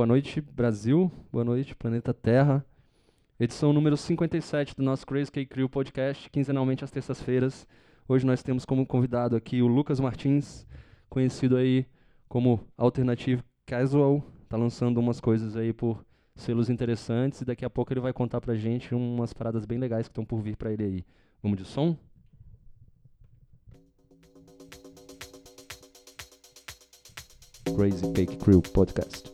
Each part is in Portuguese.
boa noite Brasil, boa noite planeta Terra. Edição número 57 do nosso Crazy Cake Crew podcast, quinzenalmente às terças-feiras. Hoje nós temos como convidado aqui o Lucas Martins, conhecido aí como Alternative Casual, tá lançando umas coisas aí por selos interessantes e daqui a pouco ele vai contar pra gente umas paradas bem legais que estão por vir para ele aí. Vamos de som? Crazy Cake Crew Podcast.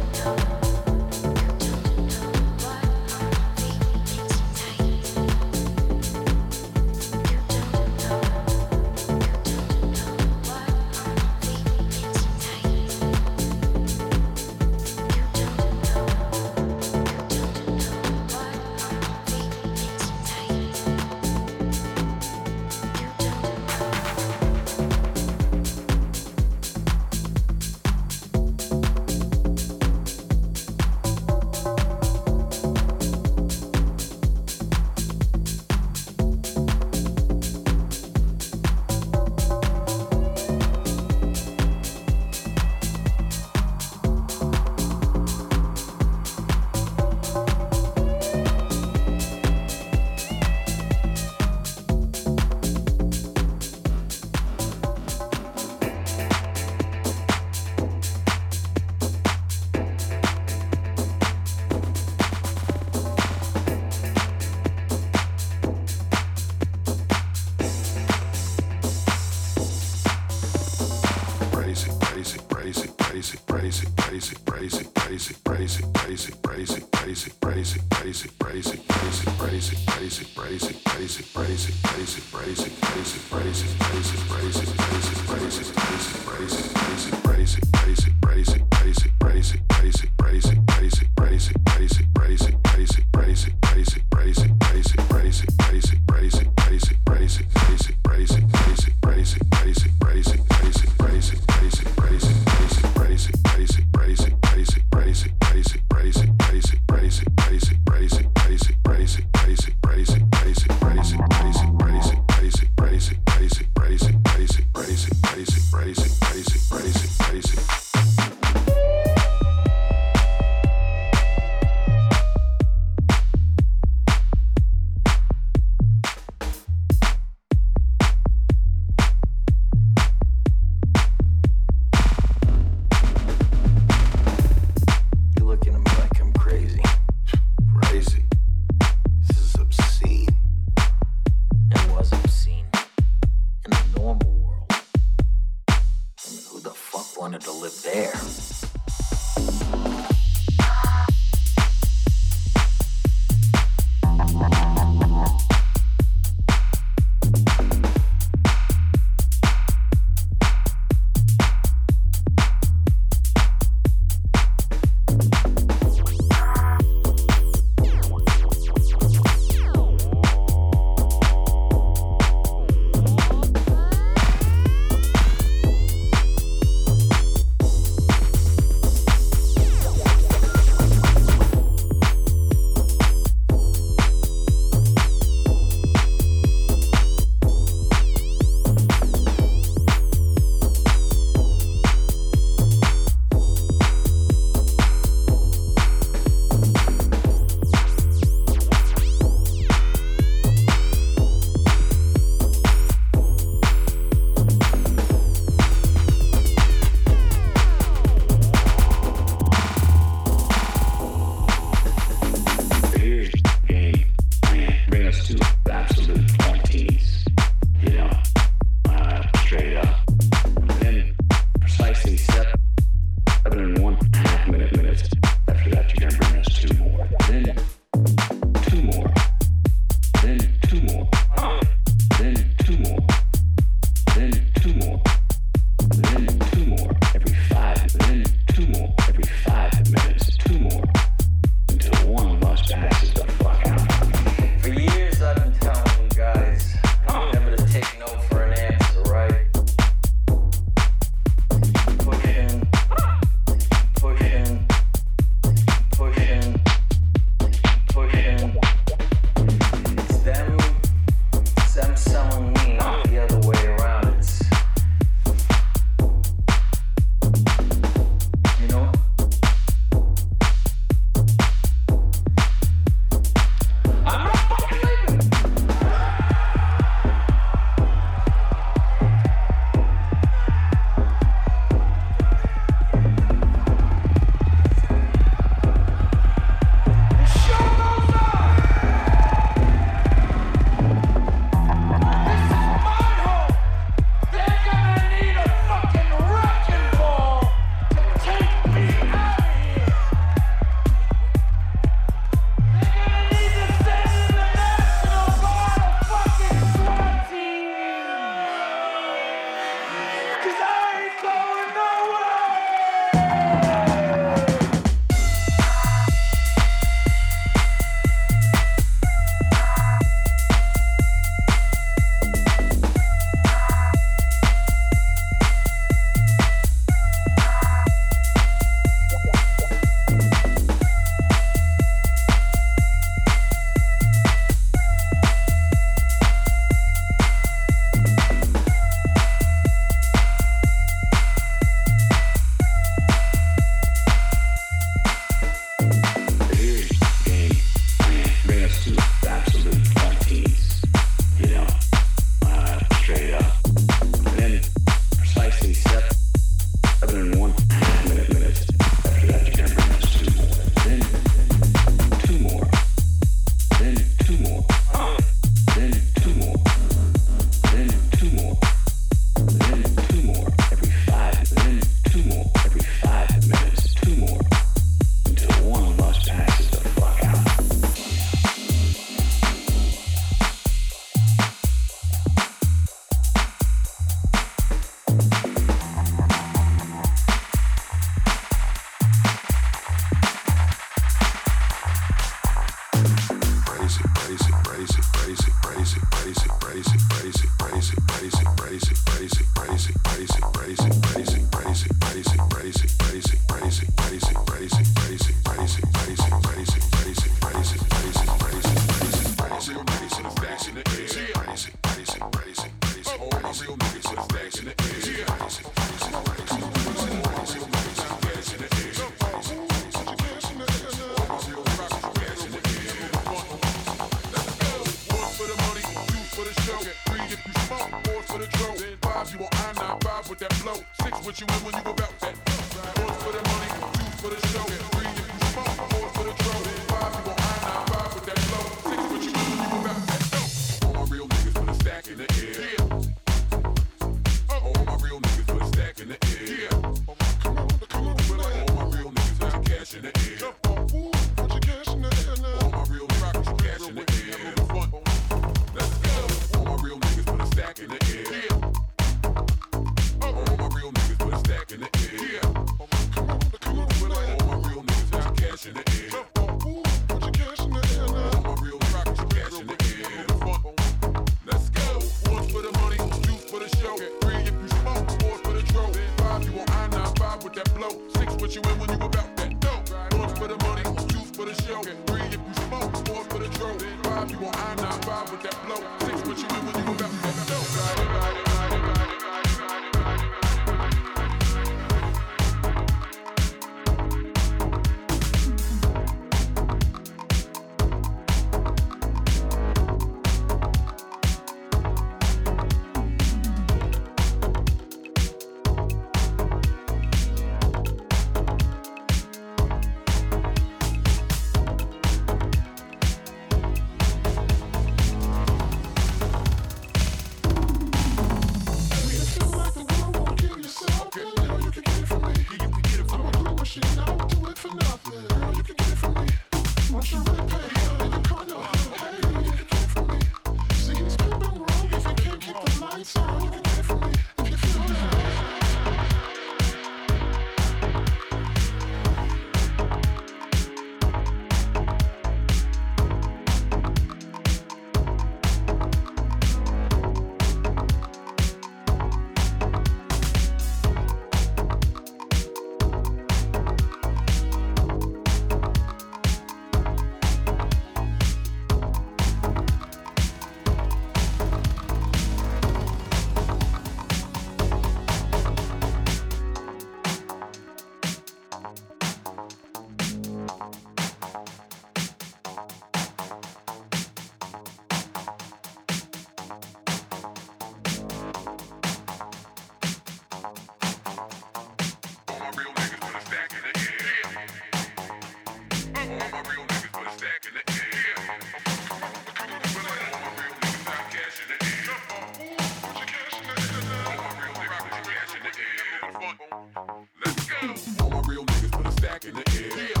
Let's go. All my real niggas put a stack in the air. Yeah.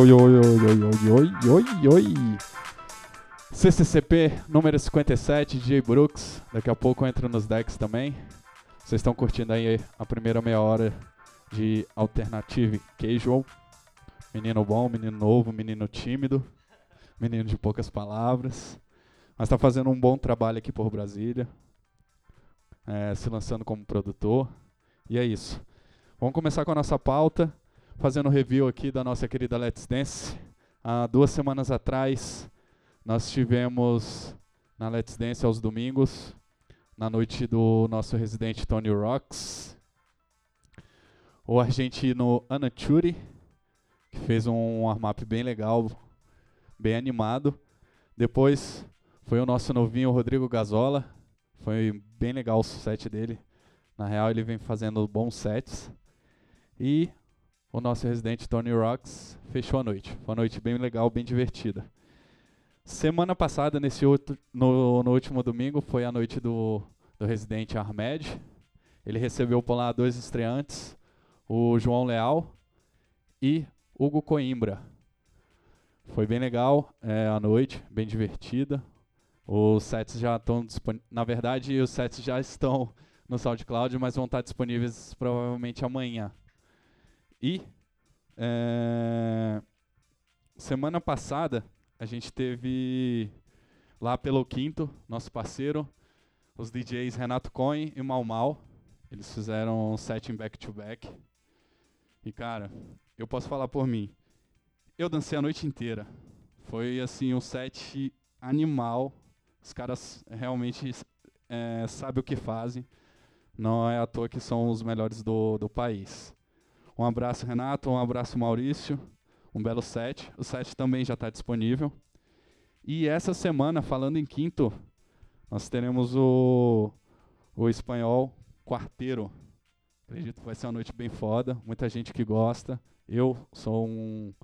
Oi, oi, oi, oi, oi, oi, oi, oi. CCCP número 57, DJ Brooks. Daqui a pouco eu entro nos decks também. Vocês estão curtindo aí a primeira meia hora de Alternative Casual. Menino bom, menino novo, menino tímido, menino de poucas palavras. Mas está fazendo um bom trabalho aqui por Brasília. É, se lançando como produtor. E é isso. Vamos começar com a nossa pauta fazendo review aqui da nossa querida Let's Dance. Há duas semanas atrás, nós tivemos na Let's Dance aos domingos, na noite do nosso residente Tony Rocks, o argentino Anachuri, que fez um warm-up bem legal, bem animado. Depois foi o nosso novinho Rodrigo Gazola, foi bem legal o set dele. Na real, ele vem fazendo bons sets. E o nosso residente Tony Rocks fechou a noite. Foi uma noite bem legal, bem divertida. Semana passada, nesse outro, no, no último domingo, foi a noite do, do residente Armed. Ele recebeu por lá dois estreantes, o João Leal e Hugo Coimbra. Foi bem legal é, a noite, bem divertida. Os sets já estão disponíveis. Na verdade, os sets já estão no SoundCloud, mas vão estar disponíveis provavelmente amanhã. E é, semana passada a gente teve lá pelo Quinto, nosso parceiro, os DJs Renato Cohen e Mal Mal. Eles fizeram um set em back-to-back. -back. E cara, eu posso falar por mim. Eu dancei a noite inteira. Foi assim um set animal. Os caras realmente é, sabem o que fazem. Não é à toa que são os melhores do, do país. Um abraço, Renato. Um abraço, Maurício. Um belo set. O set também já está disponível. E essa semana, falando em quinto, nós teremos o, o espanhol Quarteiro. Acredito que vai ser uma noite bem foda. Muita gente que gosta. Eu sou um,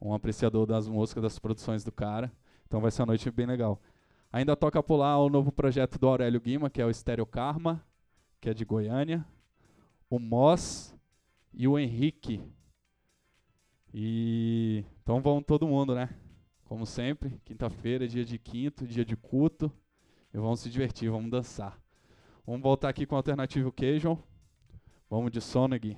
um apreciador das músicas, das produções do cara. Então vai ser uma noite bem legal. Ainda toca por lá o novo projeto do Aurélio Guima, que é o Estéreo Karma, que é de Goiânia. O Moss, e o Henrique. E então vamos todo mundo, né? Como sempre, quinta-feira, dia de quinto, dia de culto. E vamos se divertir, vamos dançar. Vamos voltar aqui com o alternativo Cajun. Vamos de Sonag.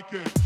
Like it.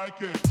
Like it.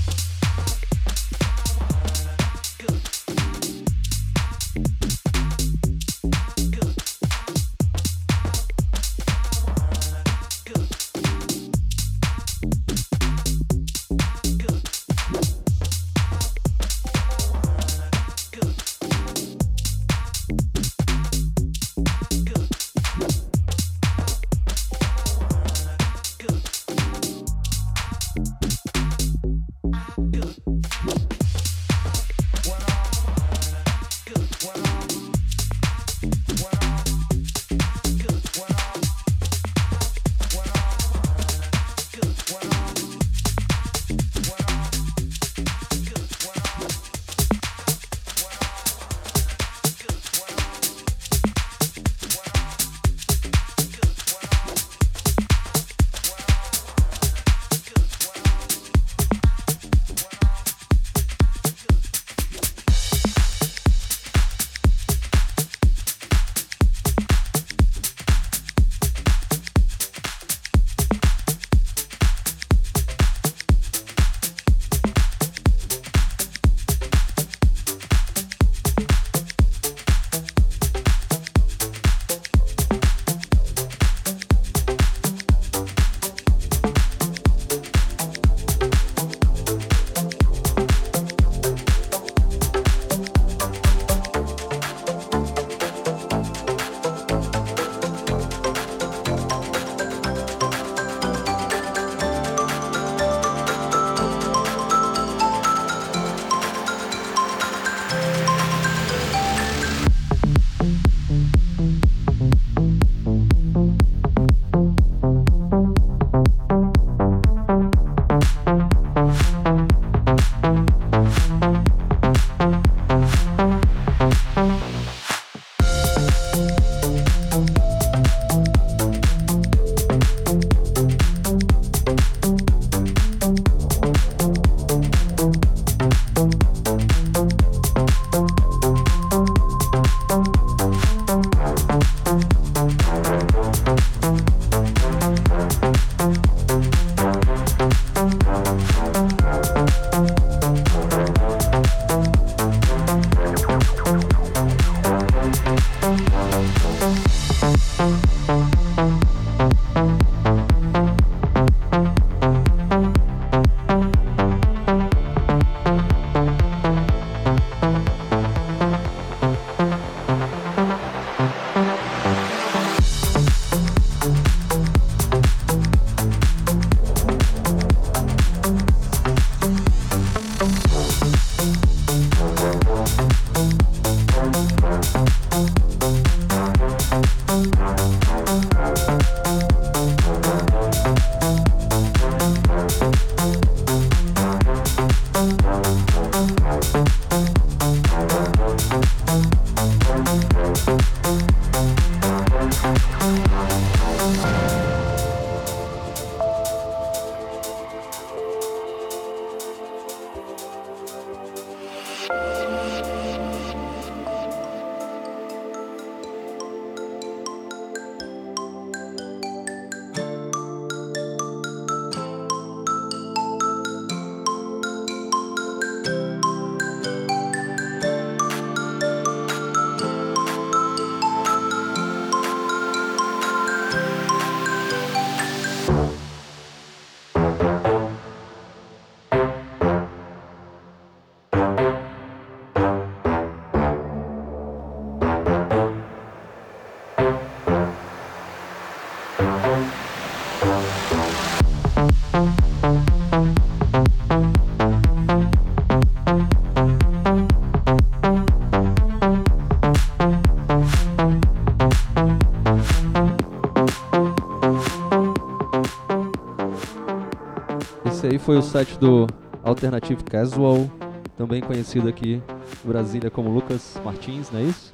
Foi o set do Alternative Casual, também conhecido aqui em Brasília como Lucas Martins, não é isso?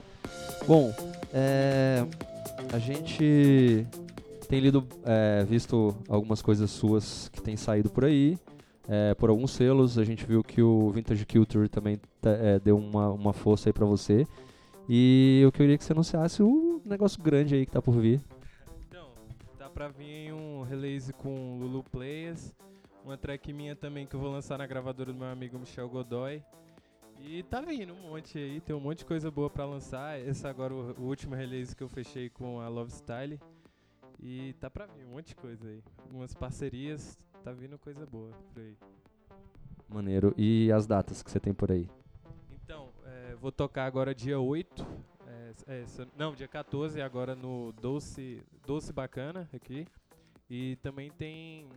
Bom, é, a gente tem lido, é, visto algumas coisas suas que têm saído por aí, é, por alguns selos. A gente viu que o Vintage Culture também tá- é, deu uma, uma força aí pra você. E eu queria que você anunciasse o negócio grande aí que tá por vir. Então, tá pra vir um release com Lulu Players, uma track minha também que eu vou lançar na gravadora do meu amigo Michel Godoy. E tá vindo um monte aí, tem um monte de coisa boa pra lançar. Esse agora o, o último release que eu fechei com a Love Style. E tá pra vir um monte de coisa aí. Algumas parcerias, tá vindo coisa boa por aí. Maneiro. E as datas que você tem por aí? Então, é, vou tocar agora dia 8. é, é, não, dia 14 agora no Doce, Doce Bacana aqui. E também tem.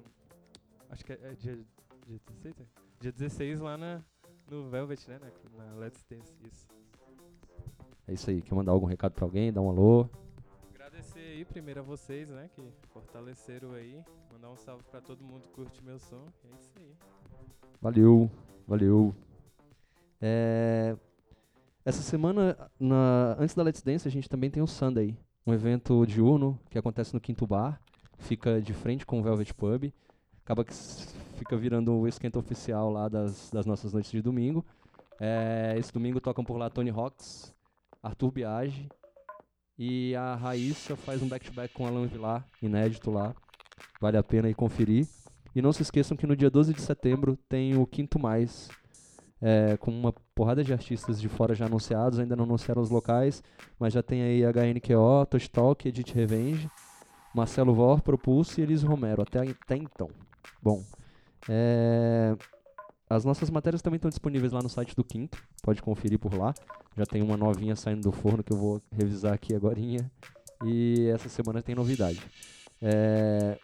Acho que é, é dia, dia 16? é? Dia 16 lá na, no Velvet, né? Na, na Let's Dance. Isso. É isso aí. Quer mandar algum recado pra alguém? Dar um alô? Agradecer aí primeiro a vocês, né? Que fortaleceram aí. Mandar um salve pra todo mundo que curte meu som. É isso aí. Valeu, valeu. É, Essa semana, na- antes da Let's Dance, a gente também tem o Sunday, um evento diurno que acontece no Quinto Bar, fica de frente com o Velvet Pub, acaba que fica virando o esquenta oficial lá das, das nossas noites de domingo. É, esse domingo tocam por lá Tony Rocks, Arthur Biagi e a Raíssa faz um back-to-back com Alan Vilar, inédito lá. Vale a pena ir conferir. E não se esqueçam que no dia 12 de setembro tem o Quinto Mais, é, com uma porrada de artistas de fora já anunciados, ainda não anunciaram os locais, mas já tem aí HNQO, Touch Talk, Edith Revenge, Marcelo Vor, Propulso e Elise Romero, até, até então. Bom, é, as nossas matérias também estão disponíveis lá no site do Quinto, pode conferir por lá. Já tem uma novinha saindo do forno que eu vou revisar aqui agorinha. E essa semana tem novidade. É,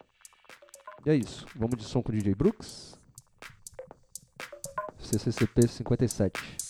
e é isso. Vamos de som com o DJ Brooks. CCCP 57.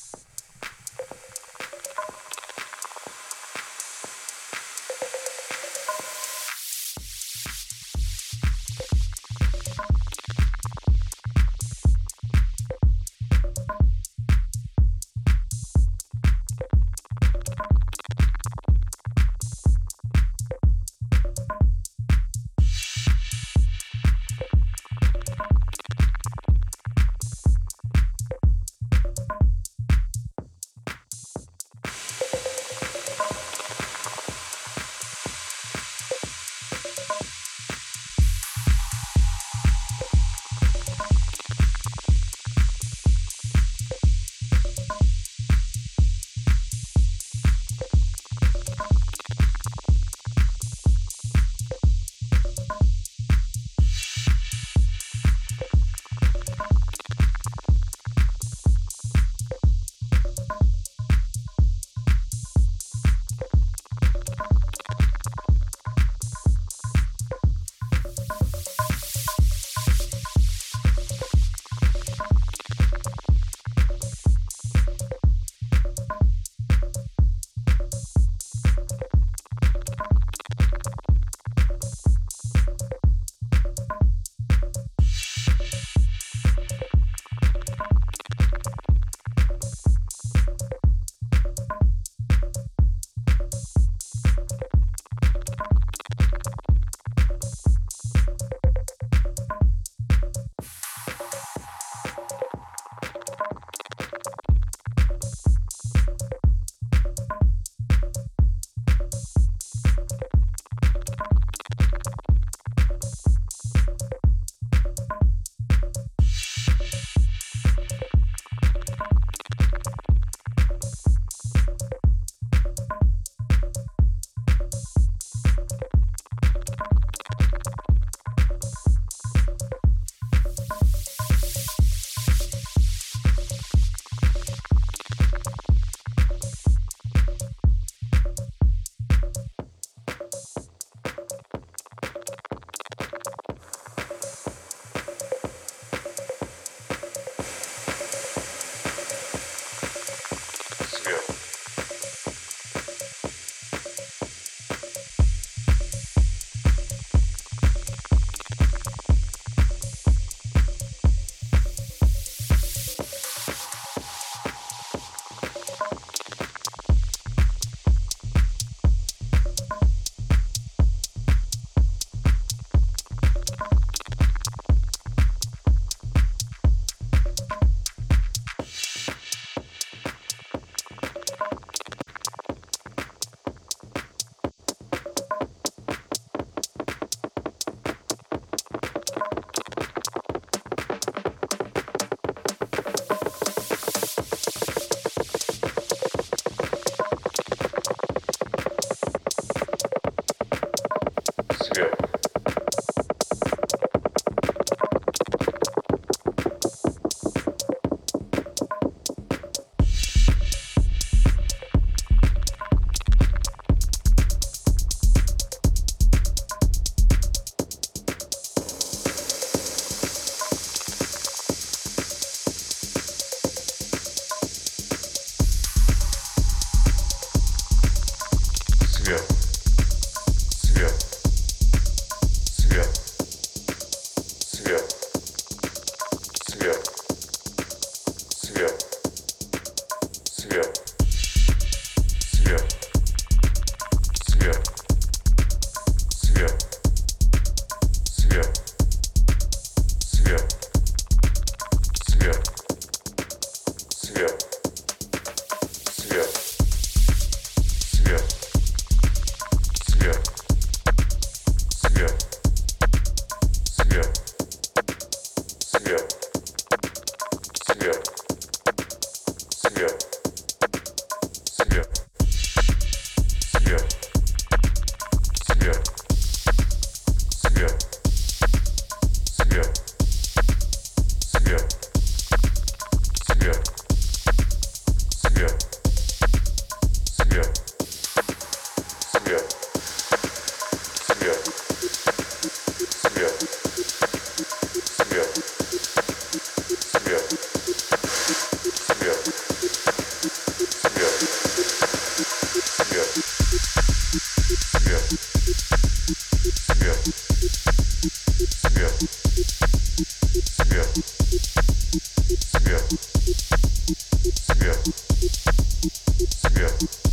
свет.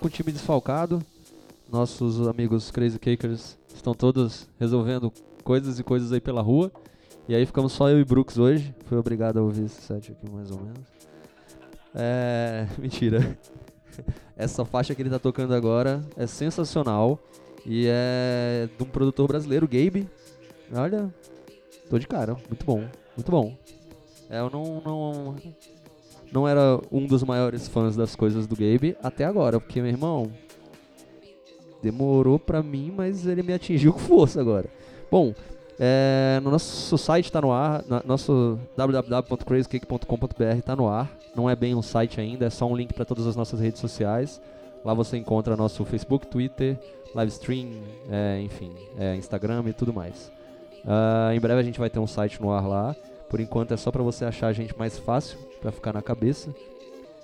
Com o time desfalcado. Nossos amigos Crazy Cakers estão todos resolvendo coisas e coisas aí pela rua. E aí ficamos só eu e Brooks hoje. Fui obrigado a ouvir esse set aqui mais ou menos. É. Mentira. Essa faixa que ele tá tocando agora é sensacional. E é de um produtor brasileiro, Gabe. Olha, tô de cara, muito bom, muito bom. É, eu não, não, não era um dos maiores fãs das coisas do Gabe até agora, porque meu irmão demorou pra mim, mas ele me atingiu com força agora. Bom, é, no nosso site tá no ar, na, nosso www.crazycake.com.br tá no ar. Não é bem um site ainda, é só um link para todas as nossas redes sociais. Lá você encontra nosso Facebook, Twitter, Livestream, é, enfim, é, Instagram e tudo mais. Ah, em breve a gente vai ter um site no ar lá. Por enquanto é só para você achar a gente mais fácil, para ficar na cabeça.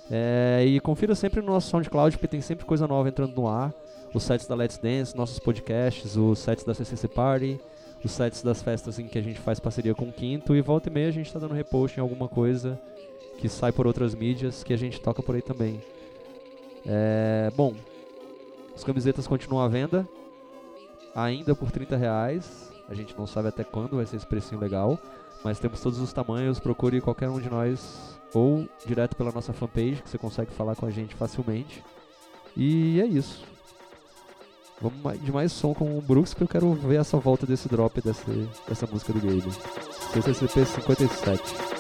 É, e confira sempre no nosso SoundCloud, porque tem sempre coisa nova entrando no ar. Os sets da Let's Dance, nossos podcasts, os sets da CCC Party, os sets das festas em que a gente faz parceria com o Quinto. E volta e meia a gente tá dando repost em alguma coisa que sai por outras mídias que a gente toca por aí também. É, bom, as camisetas continuam à venda, ainda por 30 reais. A gente não sabe até quando vai ser esse precinho legal, mas temos todos os tamanhos. Procure qualquer um de nós ou direto pela nossa fanpage, que você consegue falar com a gente facilmente. E é isso. Vamos de mais som com o Brooks, que eu quero ver essa volta desse drop dessa, dessa música do Gabe. CCCP 57.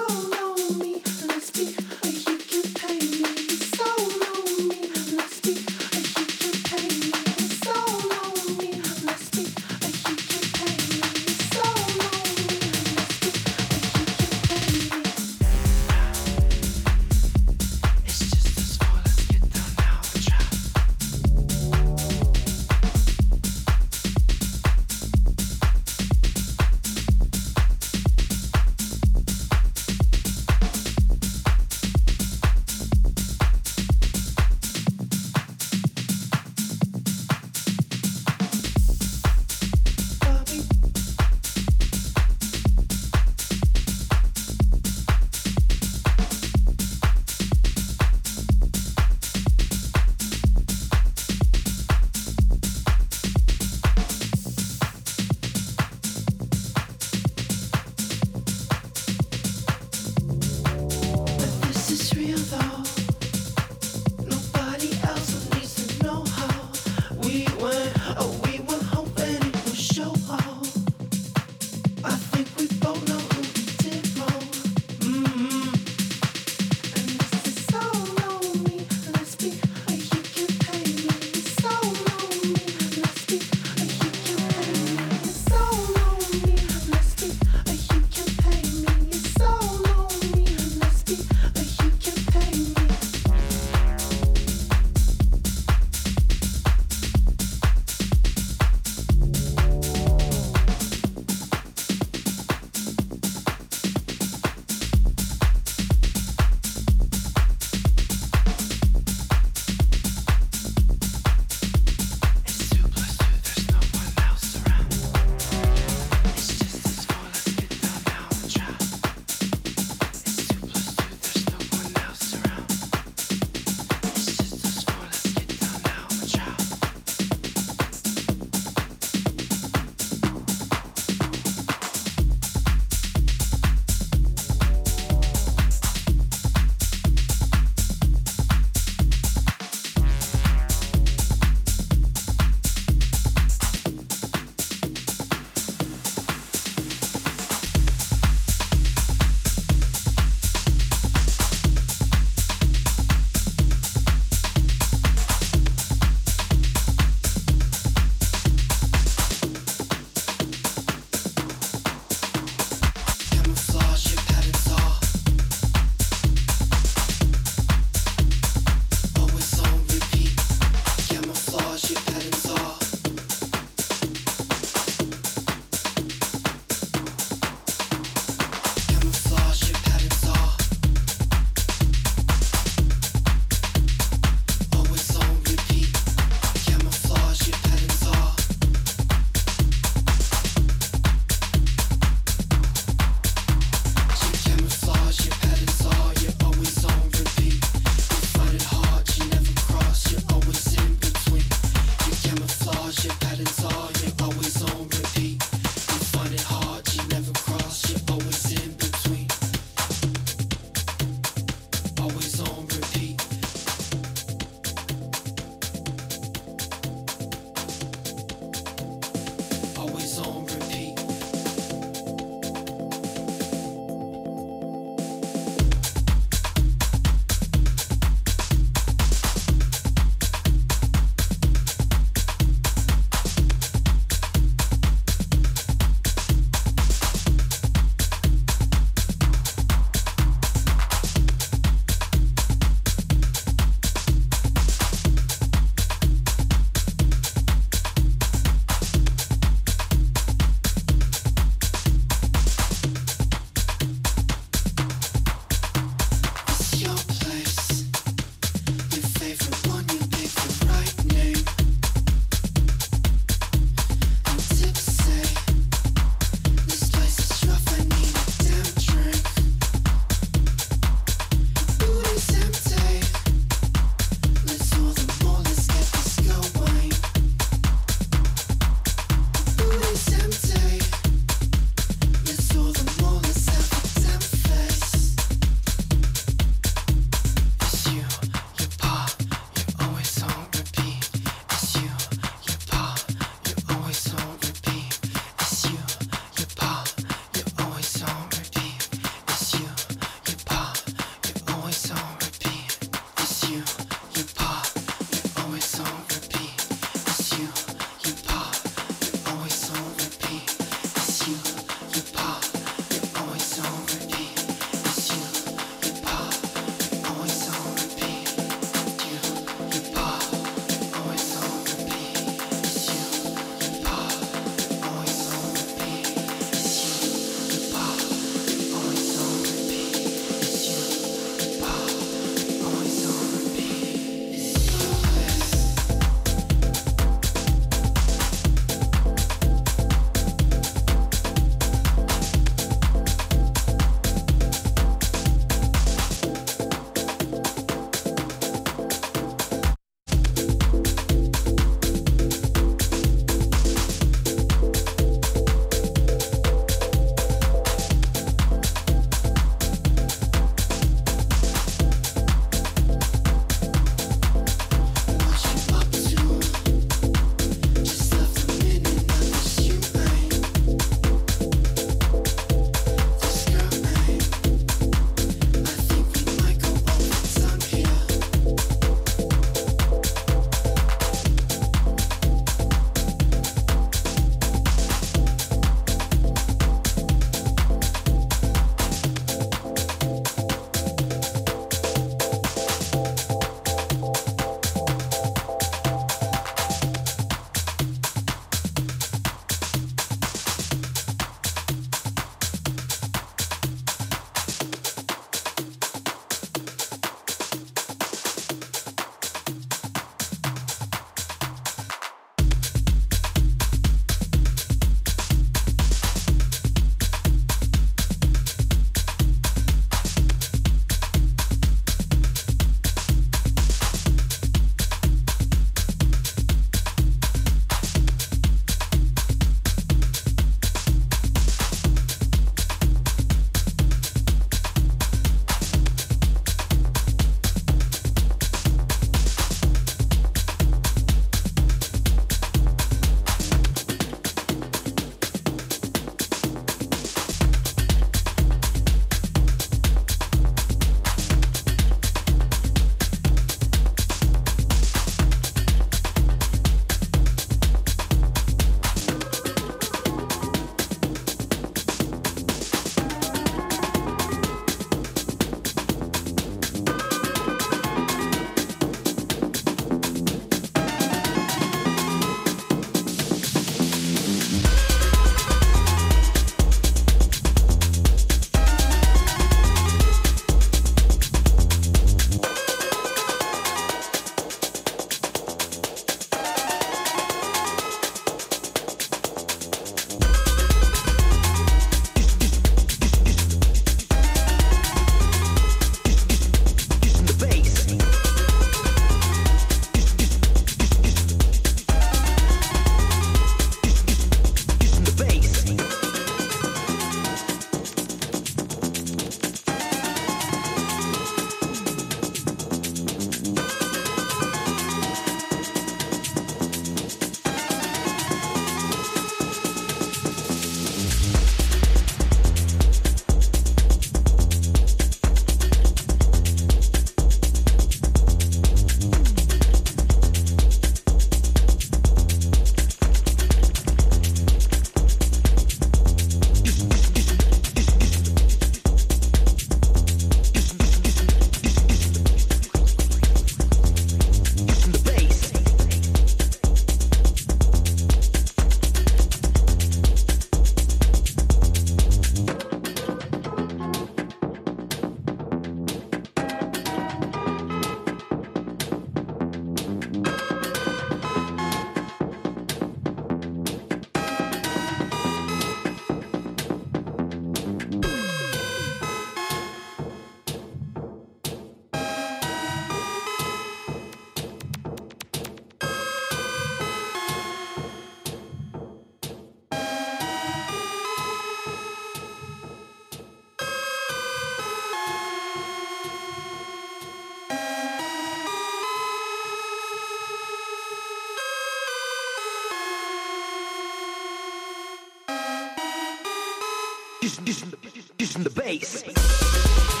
Using the bass.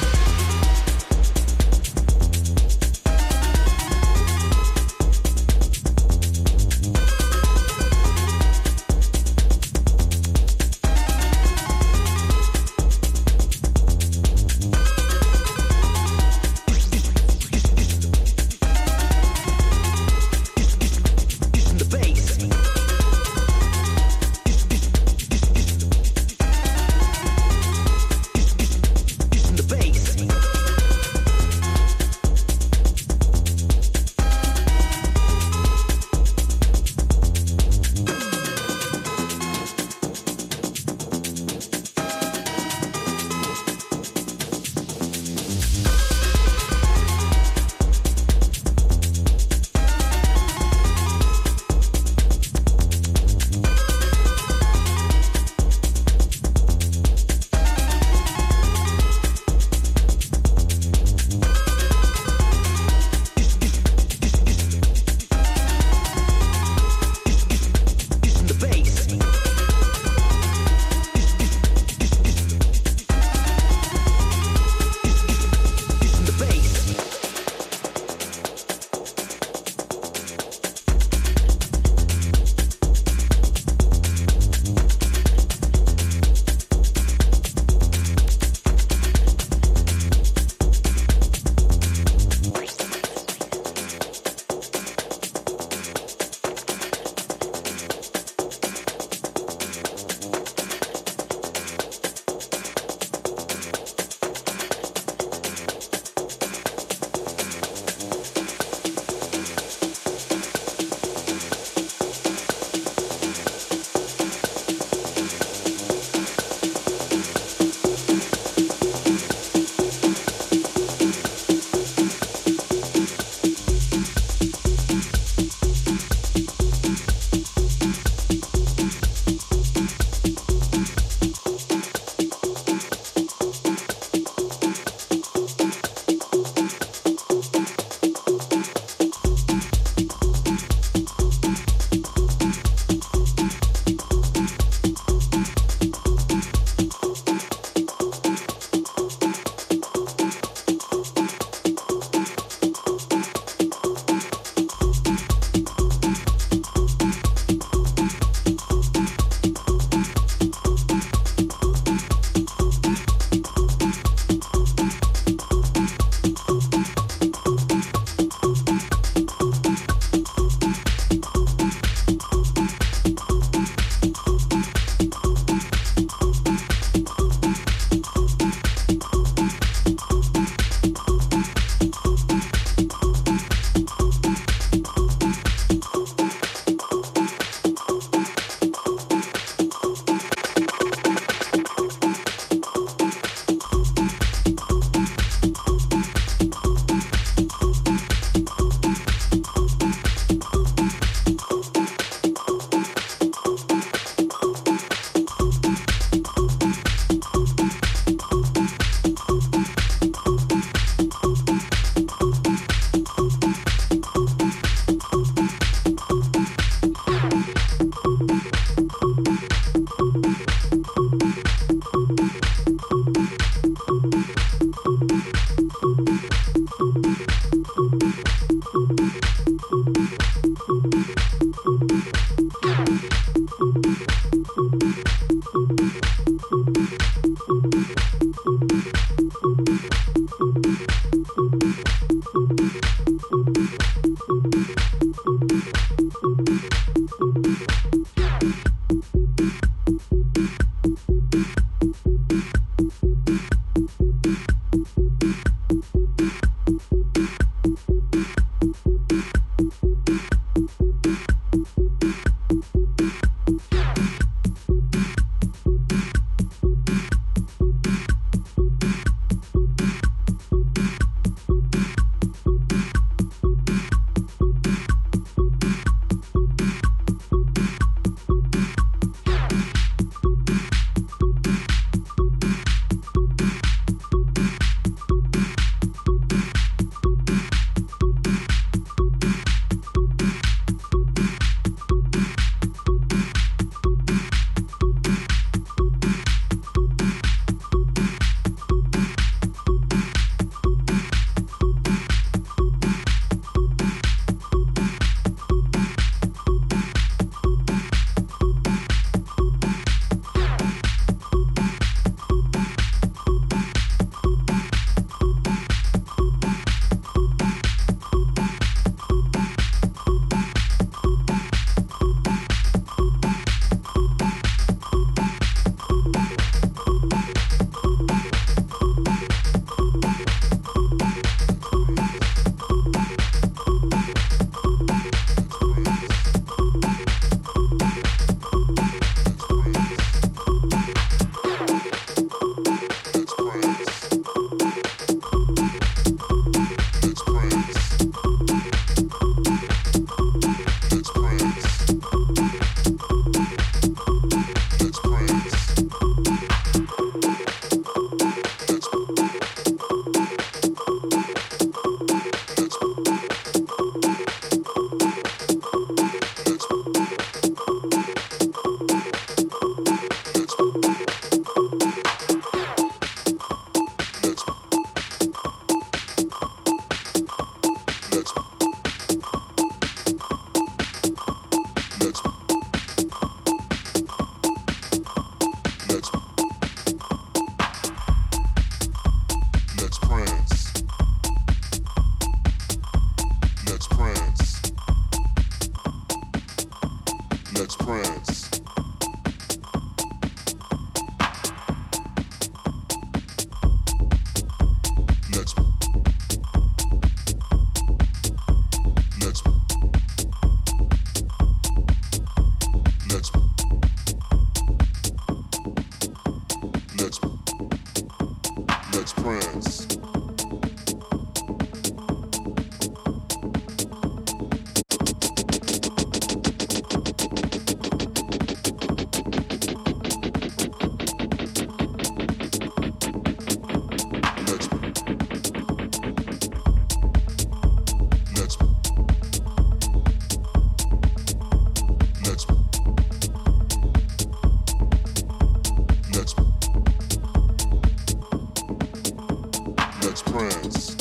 Let's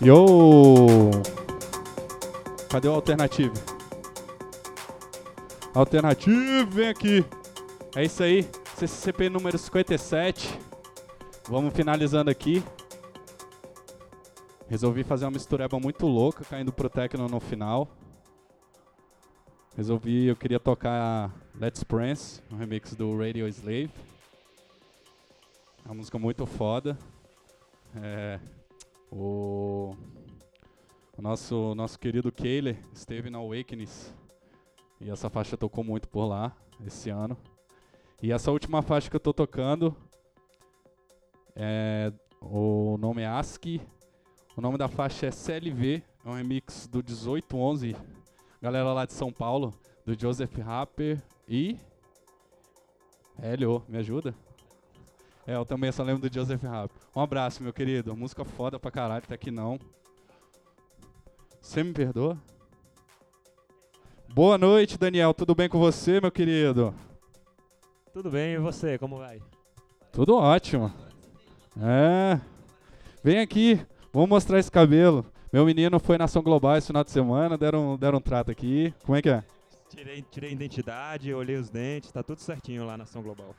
Yo! Cadê o alternativo? Alternativo, vem aqui. É isso aí, CCCP número 57. Vamos finalizando aqui. Resolvi fazer uma mistureba muito louca, caindo pro techno no final. Resolvi, eu queria tocar Let's Prance, um remix do Radio Slave. É uma música muito foda. É, o, o nosso, nosso querido Kayler esteve na Awakenings e essa faixa tocou muito por lá esse ano. E essa última faixa que eu tô tocando, é, o nome é ASCII, o nome da faixa é CLV, é um remix do 1811, galera lá de São Paulo, do Joseph Rapper e... Hélio, me ajuda? É, eu também só lembro do Joseph Rapper. Um abraço, meu querido, música foda pra caralho, até que não. Você me perdoa? Boa noite, Daniel, tudo bem com você, meu querido? Tudo bem, e você, como vai? Tudo ótimo. É. Vem aqui, vamos mostrar esse cabelo. Meu menino foi na Ação Global esse final de semana, deram, deram um trato aqui. Como é que é? Tirei, tirei a identidade, olhei os dentes, tá tudo certinho lá na ação global.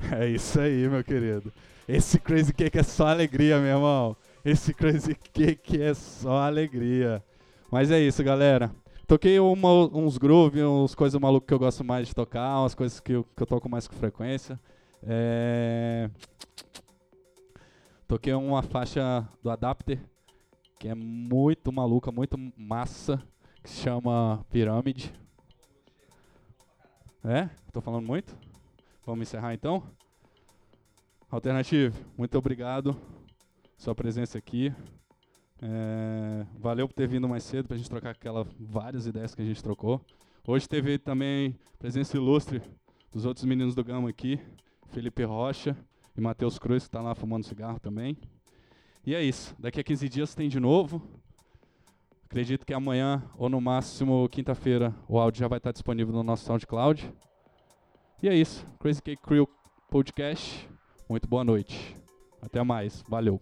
É isso aí, meu querido. Esse Crazy Cake é só alegria, meu irmão. Esse Crazy Cake é só alegria. Mas é isso, galera. Toquei uma- uns groove, uns coisas malucas que eu gosto mais de tocar, umas coisas que eu, que eu toco mais com frequência. É... Toquei uma faixa do Adapter, que é muito maluca, muito massa, que se chama Pirâmide. É? Tô falando muito? Vamos encerrar então? Alternative, muito obrigado sua presença aqui. É, valeu por ter vindo mais cedo pra gente trocar aquelas várias ideias que a gente trocou. Hoje teve também presença ilustre dos outros meninos do Gama aqui, Felipe Rocha e Matheus Cruz, que tá lá fumando cigarro também. E é isso. Daqui a 15 dias tem de novo. Acredito que amanhã, ou no máximo quinta-feira, o áudio já vai estar disponível no nosso SoundCloud. E é isso. Crazy Cake Crew Podcast. Muito boa noite. Até mais. Valeu.